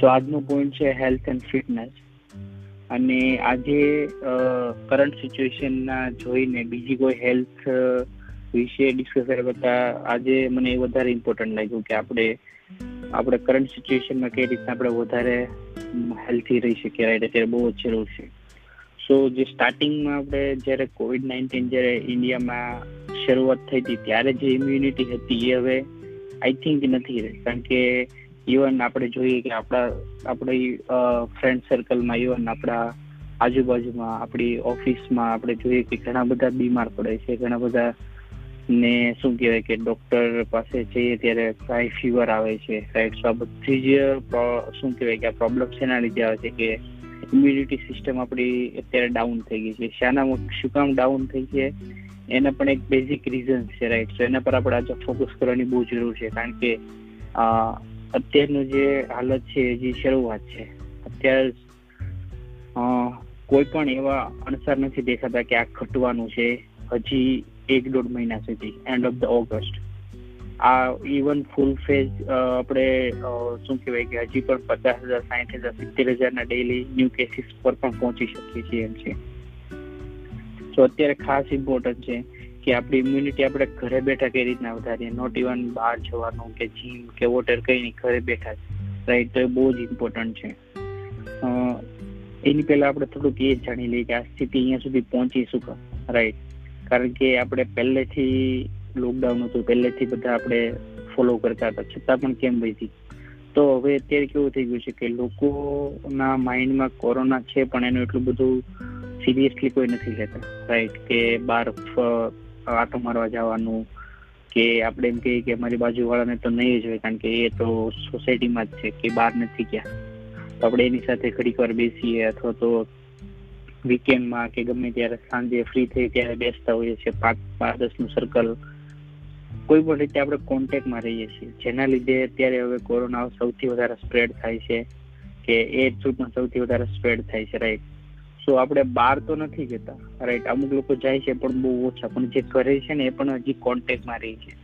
સો આજનો પોઈન્ટ છે health and fitness અને આજે કરંટ સિચ્યુએશનના જોઈને બીજી કોઈ હેલ્થ વિશે ડિસ્કસ કરતા આજે મને એ વધારે ઇમ્પોર્ટન્ટ લાગ્યું કે આપણે આપણે કરંટ સિચ્યુએશનમાં કઈ રીતના આપણે વધારે હેલ્થી રહી શકીએ. રાઈટ અત્યારે બહુ જ જરૂર છે. સો જે સ્ટાર્ટિંગમાં આપણે જ્યારે કોવિડ નાઇન્ટીન જ્યારે ઇન્ડિયામાં શરૂઆત થઈ હતી, ત્યારે જે ઇમ્યુનિટી હતી એ હવે આઈ થિંક નથી રહી. કારણ કે ઇવન આપણે જોઈએ કે આપણા, આપણી ફ્રેન્ડ સર્કલમાં ઇવન આપણા આજુબાજુમાં, આપણી ઓફિસમાં આપણે જોઈએ કે ઘણા બધા બીમાર પડે છે. ઘણા બધા ને શું કહેવાય કે ડોક્ટર પાસે જઈએ ત્યારે હાઈ ફીવર આવે છે. રાઈટ આ બધી જ શું કહેવાય કે આ પ્રોબ્લેમ શેના લીધે આવે છે કે ઇમ્યુનિટી સિસ્ટમ આપણી અત્યારે ડાઉન થઈ ગઈ છે. શાના શું કામ ડાઉન થઈ છે? એના પણ એક બેઝિક રીઝન છે. રાઈટ સો એના પર આપણે આજે ફોકસ કરવાની બહુ જરૂર છે. કારણ કે અત્યારનું જે હાલત છે જે શરૂઆત છે. અત્યારે કોઈ પણ એવા અણસાર નથી દેખાતા કે આ ઘટવાનું છે. હજી એક દોઢ મહિના સુધી એન્ડ ઓફ ધ ઓગસ્ટ આ ઇવન ફૂલ ફેઝ આપણે શું કહેવાય કે હજી પણ પચાસ હજાર સાઠ હજાર, સિત્તેર હજારના ડેલી ન્યૂ કેસીસ પર પણ પહોંચી શકીએ છીએ એમ છે. તો અત્યારે ખાસ ઇમ્પોર્ટન્ટ છે. કે આપણી ઇમ્યુનિટી આપણે ઘરે બેઠા કઈ રીતના વધારીએ? નોટ ઇવન બહાર જવાનું કે જીમ કે વોટર કઈ નહીં, ઘરે બેઠા રાઈટ તો એ બહુ જ ઇમ્પોર્ટન્ટ છે. એની પહેલા આપણે થોડુંક એ જાણી લઈએ કે આ સ્થિતિ અહીંયા સુધી પહોંચી શું રાઈટ કારણ કે આપણે પહેલેથી લોકડાઉન હતું, પહેલેથી બધા આપણે ફોલો કરતા હતા. છતાં પણ કેમ વધી? તો હવે અત્યારે કેવું થઈ ગયું છે કે લોકોના માઇન્ડમાં કોરોના છે પણ એનું એટલું બધું સિરિયસલી કોઈ નથી લેતા. રાઈટ કે બહાર આટો મારવા જવાનું કે આપણે એમ કહીએ કે અમારી બાજુવાળાને તો નહીં જ હોય, કારણ કે એ તો સોસાયટીમાં જ છે કે બહાર નથી ગયા. તો આપણે એની સાથે ઘડીક વાર બેસીએ અથવા તો વીકેન્ડમાં કે ગમે ત્યારે સાંજે ફ્રી થઈ ત્યારે બેસતા હોઈએ છીએ પાંચ પાંચ દસનું સર્કલ કોઈ પણ રીતે આપણે કોન્ટેક્ટમાં રહીએ છીએ. જેના લીધે અત્યારે હવે કોરોના સૌથી વધારે સ્પ્રેડ થાય છે કે એ પણ સૌથી વધારે સ્પ્રેડ થાય છે રાઈટ સો આપણે બહાર તો નથી જતા. રાઈટ અમુક લોકો જાય છે પણ બહુ ઓછા. પણ જે ઘરે છે ને એ પણ હજી કોન્ટેક્ટમાં રહી છે.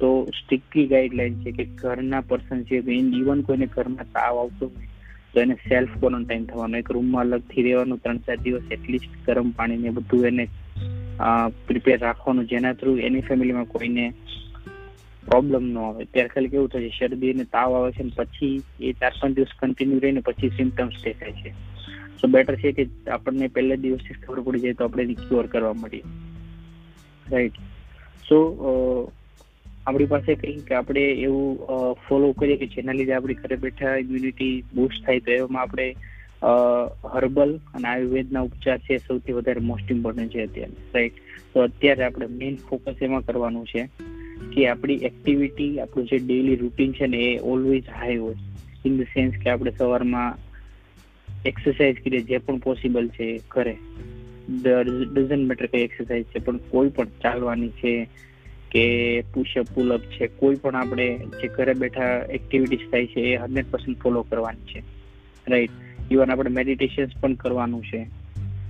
તો સ્ટ્રિક્ટલી ગાઈડલાઈન છે કે ઘરના પર્સન છે ઇવન કોઈને ઘરમાં તાવ આવતો હોય, તો એને સેલ્ફ ક્વોરન્ટાઇન થવાનું. એક રૂમમાં અલગથી રહેવાનું ત્રણ, ચાર દિવસ એટલીસ્ટ ગરમ પાણી ને બધું એને પ્રિપેર રાખવાનું. જેના થ્રુ એની ફેમિલીમાં કોઈને પ્રોબ્લેમ ન આવે. ત્યારે ખાલી કેવું થશે શરદી અને તાવ આવે છે પછી એ ચાર, પાંચ દિવસ કન્ટિન્યુ રહીને પછી સિમ્ટમ્સ દેખાય છે. સો બેટર છે કે આપણને પહેલા દિવસથી ખબર પડી જાય તો આપણે ક્યોર કરવા મળીએ રાઈટ સો આપણી પાસે કંઈ કે આપણે એવું ફોલો કરીએ કે જેના લીધે આપણી ઘરે બેઠા ઇમ્યુનિટી બુસ્ટ થાય તો એમાં આપણે હર્બલ અને આયુર્વેદના ઉપચાર છે સૌથી વધારે મોસ્ટ ઇમ્પોર્ટન્ટ છે અત્યારે. રાઈટ તો અત્યારે આપણે મેઇન ફોકસ એમાં કરવાનું છે કે આપણી એક્ટિવિટી આપણું જે ડેઈલી રૂટીન છે ને એ ઓલવેઝ હાઈ હોય. ઇન ધ સેન્સ કે આપણે સવારમાં એક્સરસાઇઝ કરીએ જે પણ પોસિબલ છે ઘરે ડઝન મેટર કઈ એક્સરસાઇઝ છે, પણ કોઈ પણ ચાલવાની છે કે પુશઅપ પુલઅપ છે, કોઈ પણ આપણે જે ઘરે બેઠા એક્ટિવિટીઝ થાય છે, એ હંડ્રેડ પર્સન્ટ ફોલો કરવાની છે. રાઈટ ઇવન આપણે મેડિટેશન પણ કરવાનું છે.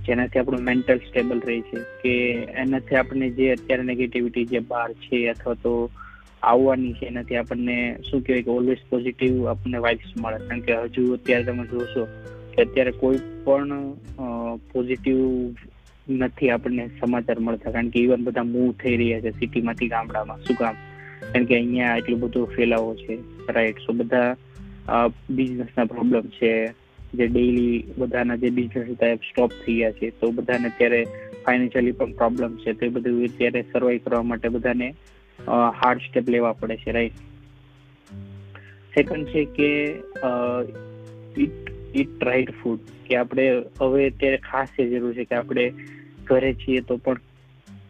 જેનાથી આપણું મેન્ટલ સ્ટેબલ રહે છે. કે એનાથી આપણને જે અત્યારે નેગેટિવિટી જે બહાર છે અથવા તો આવવાની છે, એનાથી આપણને શું કહેવાય કે ઓલવેઝ પોઝિટિવ આપણને વાઇબ્સ મળે. કારણ કે હજુ અત્યારે તમે જોશો કે અત્યારે કોઈ પણ પોઝિટિવ નથી આપણને સમાચાર મળતા. કારણ કે ઇવન બધા મૂવ થઈ રહ્યા છે સિટીમાંથી ગામડામાં. શું કામ? કારણ કે અહીંયા એટલું બધું ફેલાવો છે. રાઈટ સો બધા બિઝનેસના પ્રોબ્લેમ છે. જે ડેઈલી બધાના જે બિઝનેસ હતા, એ સ્ટોપ થઈ ગયા છે. તો બધાને અત્યારે ફાઇનાન્શિયલી પણ પ્રોબ્લેમ છે. તો એ બધું અત્યારે સર્વાઈવ કરવા માટે બધાને હાર્ડ સ્ટેપ લેવા પડે છે. રાઈટ સેકન્ડ છે કે ઇટ ઇટ રાઈટ ફૂડ કે આપણે હવે અત્યારે ખાસ એ જરૂર છે કે આપણે ઘરે છીએ તો પણ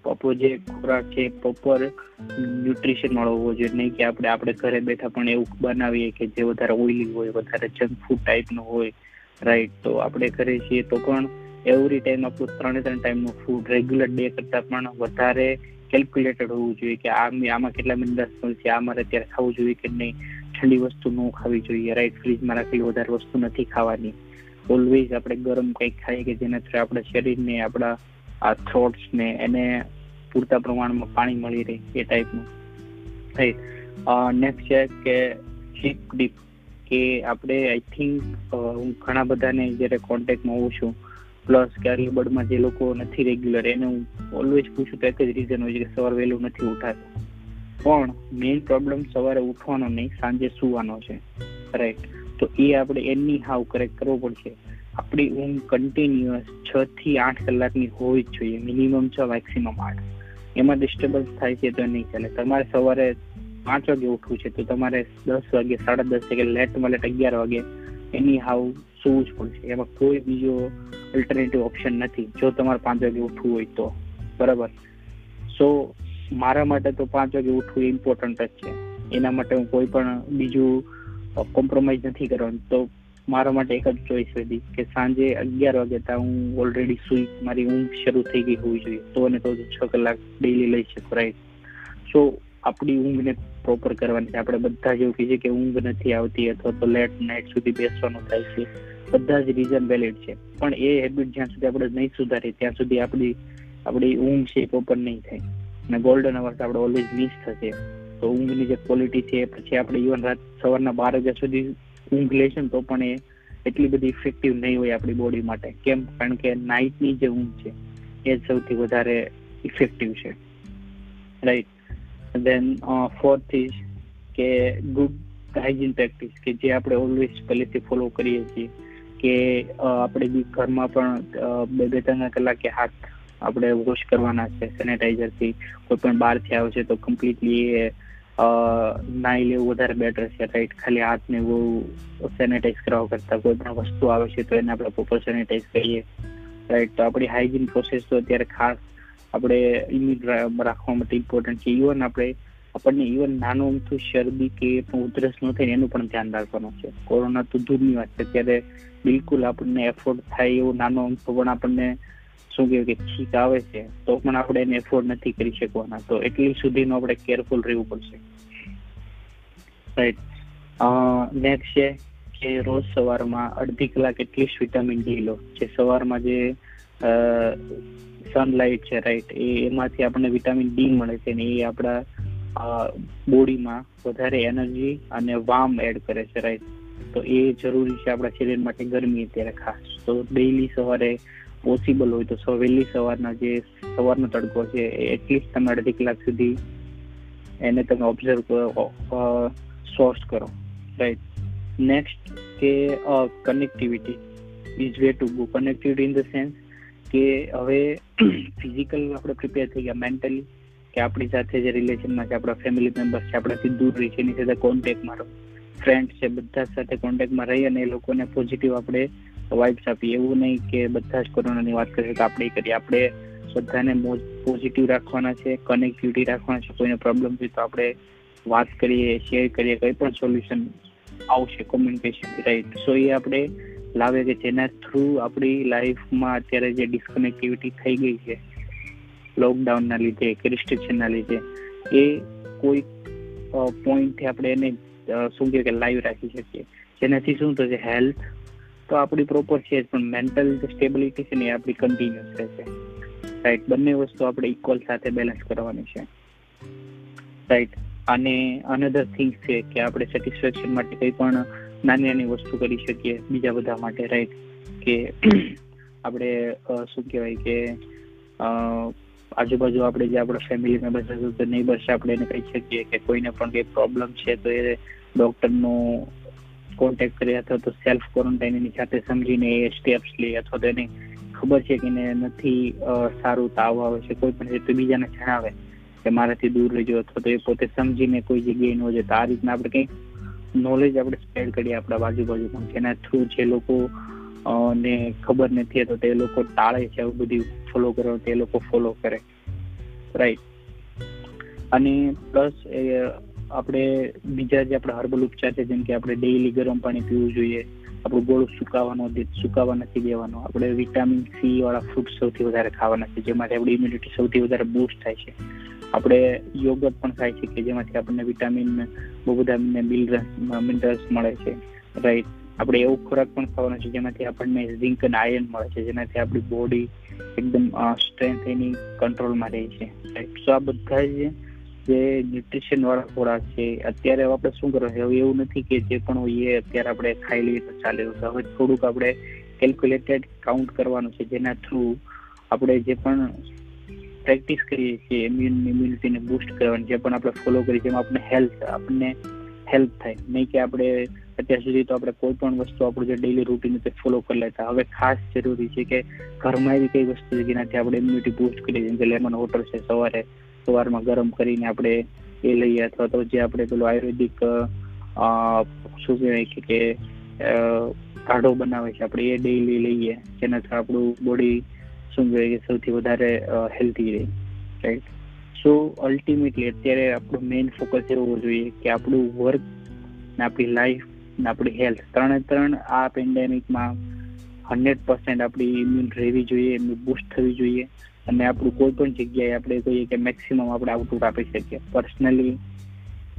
આપણો જે ખોરાક છે પ્રોપર ન્યુટ્રિશન વાળો હોવો જોઈએ. નહીં કે આપણે આપણે ઘરે બેઠા પણ એવું બનાવીએ કે જે વધારે ઓઇલી હોય, વધારે જંક ફૂડ ટાઈપનું હોય. રાઈટ તો આપણે ઘરે છીએ તો પણ એવરી ટાઈમ આપણું ત્રણે ત્રણ ટાઈમનું ફૂડ રેગ્યુલર ડે કરતાં પણ વધારે કેલ્ક્યુલેટેડ હોવું જોઈએ કે આ આમાં કેટલા મિનરલ્સ મળશે આ મારે અત્યારે ખાવું જોઈએ કે નહીં. ઠંડી વસ્તુ ન ખાવી જોઈએ. રાઈટ ફ્રીજમાં રાખેલી વધારે વસ્તુ નથી ખાવાની. ઓલવેઝ આપણે ગરમ કંઈક ખાઈએ કે જેનાથી આપણા શરીરને, આપણા, આ થ્રોટ્સને એને પૂરતા પ્રમાણમાં પાણી મળી રહે એ ટાઈપનું રાઈટ નેક્સ્ટ છે કે ડીપ ડીપ કે આપણે આઈ થિંક હું ઘણા બધાને જ્યારે કોન્ટેક્ટમાં હોઉં છું પ્લસ કે અર્લીબર્ડમાં જે લોકો નથી રેગ્યુલર એને હું ઓલવેઝ પૂછું તો એક જ રીઝન હોય છે કે સવાર વહેલું નથી ઉઠાતું. પણ મેઇન પ્રોબ્લેમ સવારે ઉઠવાનો નહીં, સાંજે સુવાનો છે. રાઈટ તો એ આપણે એની હાવ કરેક્ટ કરવો પડશે. આપણી ઊંઘ કન્ટિન્યુઅસ છ થી આઠ કલાકની હોવી જ જોઈએ. મિનિમમ છ મેક્સિમમ આઠ. એમાં ડિસ્ટર્બન્સ થાય છે તો નહીં ચાલે. તમારે સવારે પાંચ વાગે ઉઠવું છે તો તમારે દસ વાગે, સાડા દસ વાગે લેટમાં લેટ અગિયાર વાગે એની હાવ સુવું જ પડશે. એમાં કોઈ બીજો અલ્ટરનેટિવ ઓપ્શન નથી. જો તમારે પાંચ વાગે ઉઠવું હોય તો. બરાબર? સો મારા માટે તો પાંચ વાગે ઉઠવું ઇમ્પોર્ટન્ટ જ છે. એના માટે હું કોઈ પણ બીજું કોમ્પ્રોમાઇઝ નથી કરવાનું. તો મારા માટે એક જ ચોઈસ હતી કે સાંજે અગિયાર વાગે ત્યાં હું ઓલરેડી સુઈ મારી ઊંઘ શરૂ થઈ ગઈ હોવી જોઈએ. તો અને તો છ કલાક ડેઈલી લઈ શકું રાઈટ સો આપણી ઊંઘને પ્રોપર કરવાની છે. આપણે બધા જ એવું કહીએ કે ઊંઘ નથી આવતી અથવા તો લેટ નાઇટ સુધી બેસવાનું થાય છે. બધા જ રીઝન વેલિડ છે. પણ એ હેબિટ જ્યાં સુધી આપણે નહીં સુધારીએ, ત્યાં સુધી આપણી આપણી ઊંઘ છે એ પ્રોપર નહીં થાય. અને ગોલ્ડન અવર્સ આપણે ઓલવેઝ મિસ થશે. તો ઊંઘની જે ક્વોલિટી છે, પછી આપણે ઇવન રાત સવારના બાર વાગ્યા સુધી ઊંઘ લેશું તો પણ એ એટલી બધી ઇફેક્ટિવ નહીં હોય આપણી બોડી માટે. કેમ? કારણ કે નાઇટની જે ઊંઘ છે, એ સૌથી વધારે ઇફેક્ટિવ છે. રાઈટ દેન ફોર્થ ઇઝ કે ગુડ હાઇજીન પ્રેક્ટિસ કે જે આપણે ઓલવેઝ પહેલેથી ફોલો કરીએ છીએ, કે આપણે બી ઘરમાં પણ બે બે ત્રણ કલાકે હાથ આપણે વોશ કરવાના છે સેનેટાઈઝરથી કોઈ પણ બહારથી આવે છે તો કમ્પ્લીટલી એ નાઈ લેવું વધારે બેટર છે. રાઈટ ખાલી હાથને બહુ સેનેટાઈઝ કરવા કરતા કોઈ પણ વસ્તુ આવે છે તો એને આપણે પ્રોપર સેનેટાઈઝ કરીએ. રાઈટ તો આપણી હાઇજીન પ્રોસેસ તો અત્યારે ખાસ આપણે ઇમ્યુન રાખવા માટે ઇમ્પોર્ટન્ટ છે. ઇવન આપણે, આપણને ઇવન નાનું અમથું શરદી કે ઉધરસ ન થાય એનું પણ ધ્યાન રાખવાનું છે. કોરોના તો દૂરની વાત છે. ત્યારે બિલકુલ આપણને એફોર્ડ થાય એવું નાનો અમથું પણ આપણને શું કહેવાય કે છીક આવે છે, તો પણ આપણે એને એફોર્ડ નથી કરી શકવાના. તો એટલી સુધીનું આપણે કેરફુલ રહેવું પડશે. રાઈટ નેક્સ્ટ છે કે રોજ સવારમાં અડધી કલાક એટલીસ્ટ વિટામિન ડી લો. જે સવારમાં જે સનલાઇટ છે રાઈટ એ એમાંથી આપણને વિટામિન ડી મળે છે ને એ આપણા બોડીમાં વધારે એનર્જી અને વામ એડ કરે છે રાઈટ તો એ જરૂરી છે આપણા શરીર માટે ગરમી અત્યારે ખાસ. તો ડેઈલી સવારે પોસિબલ હોય તો વહેલી સવારના જે સવારનો તડકો છે, એ એટલીસ્ટ તમે અડધી કલાક સુધી એને તમે ઓબ્ઝર્વ કરો સોર્સ કરો. રાઈટ નેક્સ્ટ કે connectivity is way to go connectivity in the sense કે હવે ફિઝિકલ આપણે પ્રિપેર થઈ ગયા મેન્ટલી કે આપણી સાથે જે રિલેશનમાં છે, આપણા ફેમિલી મેમ્બર્સ છે, આપણાથી દૂર રહી છે, એની સાથે કોન્ટેક્ટમાં રહો ફ્રેન્ડ છે, બધા સાથે કોન્ટેક્ટમાં રહી અને એ લોકોને પોઝિટિવ આપણે વાઇબ્સ આપી એવું નહીં કે બધા જ કોરોનાની વાત કરીએ તો આપણે કરીએ. આપણે બધાને પોઝિટિવ રાખવાના છે કનેક્ટિવિટી રાખવાના છે. કોઈને પ્રોબ્લેમ છે તો આપણે વાત કરીએ શેર કરીએ, કંઈ પણ સોલ્યુશન આવશે કોમ્યુનિકેશન રાઈટ સો એ આપણે લાવે કે જેના થ્રુ આપણી લાઈફમાં અત્યારે જે ડિસ્કનેક્ટિવિટી થઈ ગઈ છે લોકડાઉનના લીધે કે રિસ્ટ્રિક્શનના લીધે, એ કોઈ પોઈન્ટથી આપણે એને શું કહેવાય કે લાઈવ રાખી શકીએ. જેનાથી શું થશે? હેલ્થ તો આપણી પ્રોપર છે, પણ મેન્ટલ જે સ્ટેબિલિટી છે ને એ આપણી કન્ટિન્યુઅસ રહેશે. રાઈટ બંને વસ્તુ આપણે ઇક્વલ સાથે બેલેન્સ કરવાની છે. રાઈટ અને અનધર થિંગ્સ છે કે આપણે સેટિસ્ફેક્શન માટે કંઈ પણ નાની નાની વસ્તુ કરી શકીએ બીજા બધા માટે રાઈટ કે આપણે શું કહેવાય કે આજુબાજુ આપણે જે આપણા ફેમિલી મેમ્બર્સ હશે, તો નેબર્સ આપણે એને કહી શકીએ કે કોઈને પણ કંઈ પ્રોબ્લેમ છે, તો એ ડૉક્ટરનું કોન્ટેક્ટ કરે અથવા તો સેલ્ફ ક્વોરન્ટાઇન એની સાથે સમજીને એ સ્ટેપ્સ લે અથવા તો એને ખબર છે કે એને નથી સારું તાવ આવે છે, કોઈ પણ રીતે બીજાને જણાવે કે મારાથી દૂર રહેજો અથવા તો એ પોતે સમજીને કોઈ જગ્યાએ ન જતા આ રીતના આપણે કંઈક નોલેજ આપણે સ્પ્રેડ કરીએ આપણા બાજુ બાજુ પણ. જેના થ્રુ જે લોકો ને ખબર નથી તો તે લોકો ટાળે છે, આવું બધું ફોલો કરો તે લોકો ફોલો કરે. રાઈટ અને પ્લસ આપણે બીજા જે આપણા હર્બલ ઉપચાર છે, જેમ કે આપણે ડેઈલી ગરમ પાણી પીવું જોઈએ, આપણું ગોળું સુકાવાનો સુકાવા નથી દેવાનો. આપણે વિટામિન સી વાળા ફ્રૂટ સૌથી વધારે ખાવાના છે, જેમાંથી આપણી ઇમ્યુનિટી સૌથી વધારે બૂસ્ટ થાય છે. આપણે યોગર્ટ પણ થાય છે કે જેમાંથી આપણને વિટામિન બહુ બધા મિનરલ્સ મળે છે. રાઈટ આપણે એવું ખોરાક પણ ખાવાનો છે, જેમાંથી આપણને ઝિંક અને આયર્ન મળે છે, જેનાથી આપણી બોડી એકદમ સ્ટ્રેન્થ એની કંટ્રોલમાં રહે છે. રાઈટ સો આ બધા જ જે ન્યુટ્રિશન વાળા ખોરાક છે, અત્યારે આપણે શું કરો હવે એવું નથી કે જે પણ હોય એ અત્યારે આપણે ખાઈ લઈએ તો ચાલે. હવે થોડુંક આપણે કેલ્ક્યુલેટેડ કાઉન્ટ કરવાનું છે, જેના થ્રુ આપણે જે પણ પ્રેક્ટિસ કરીએ છીએ ઇમ્યુન ઇમ્યુનિટીને બૂસ્ટ કરવાની, જે પણ આપણે ફોલો કરીએ જેમાં આપણે હેલ્થ આપણને હેલ્પ થાય. નહીં કે આપણે અત્યાર સુધી તો આપણે કોઈ પણ વસ્તુ આપણું જે ડેલી રૂટીન તે ફોલો કરી લેતા. હવે ખાસ જરૂરી છે કે ઘરમાં એવી કઈ વસ્તુ છે જેનાથી આપણે ઇમ્યુનિટી બૂસ્ટ કરીએ, જેમ કે લેમન વોટર છે સવારે. સવારમાં ગરમ કરીને આપણે એ લઈએ અથવા તો જે આપણે પેલું આયુર્વેદિક શું કહેવાય કે કાઢો બનાવે છે, આપણે એ ડેઈલી લઈએ, જેનાથી આપણું બોડી શું કહેવાય કે, સૌથી વધારે હેલ્ધી રહે રાઈટ સો અલ્ટિમેટલી અત્યારે આપણું મેઇન ફોકસ એવો જોઈએ કે આપણું વર્ક ને આપણી લાઈફ ને આપણી હેલ્થ ત્રણે ત્રણ આ પેન્ડેમિકમાં હંડ્રેડ પર્સન્ટ આપણી ઇમ્યુન રહેવી જોઈએ, એમની બુસ્ટ થવી જોઈએ. અને આપણું કોઈ પણ જગ્યાએ આપણે કહીએ કે મેક્સિમમ આપણે આઉટપુટ આપી શકીએ. પર્સનલી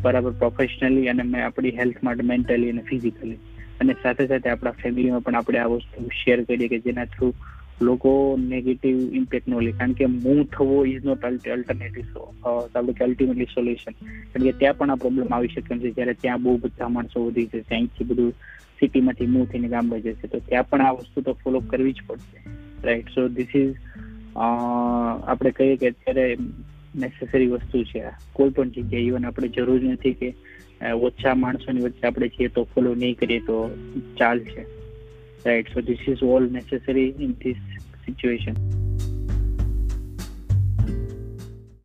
બરાબર પ્રોફેશનલી અને મેં આપણી હેલ્થ માટે મેન્ટલી અને ફિઝિકલી અને સાથે સાથે આપણા ફેમિલીમાં પણ આપણે આ વસ્તુ શેર કરીએ કે જેના થ્રુ લોકો નેગેટિવ ઇમ્પેક્ટ ન લે. કારણ કે મૂવ થવો ઇઝ નોટ અલ્ટરનેટિવ આપણે કે અલ્ટિમેટલી સોલ્યુશન કારણ કે ત્યાં પણ આ પ્રોબ્લેમ આવી શકે છે. જ્યારે ત્યાં બહુ બધા માણસો વધી જશે અહીંથી બધું સિટીમાંથી મૂવ થઈને ગામડે જશે. તો ત્યાં પણ આ વસ્તુ તો ફોલો કરવી જ પડશે. રાઈટ સો ધીસ ઇઝ આપણે કહીએ કે અત્યારે નેસેસરી વસ્તુ છે કોઈ પણ જગ્યાએ ઇવન આપણે જરૂર નથી કે ઓછા માણસોની વચ્ચે આપણે છીએ તો ફોલો નહીં કરીએ તો ચાલશે right so this is all necessary in this situation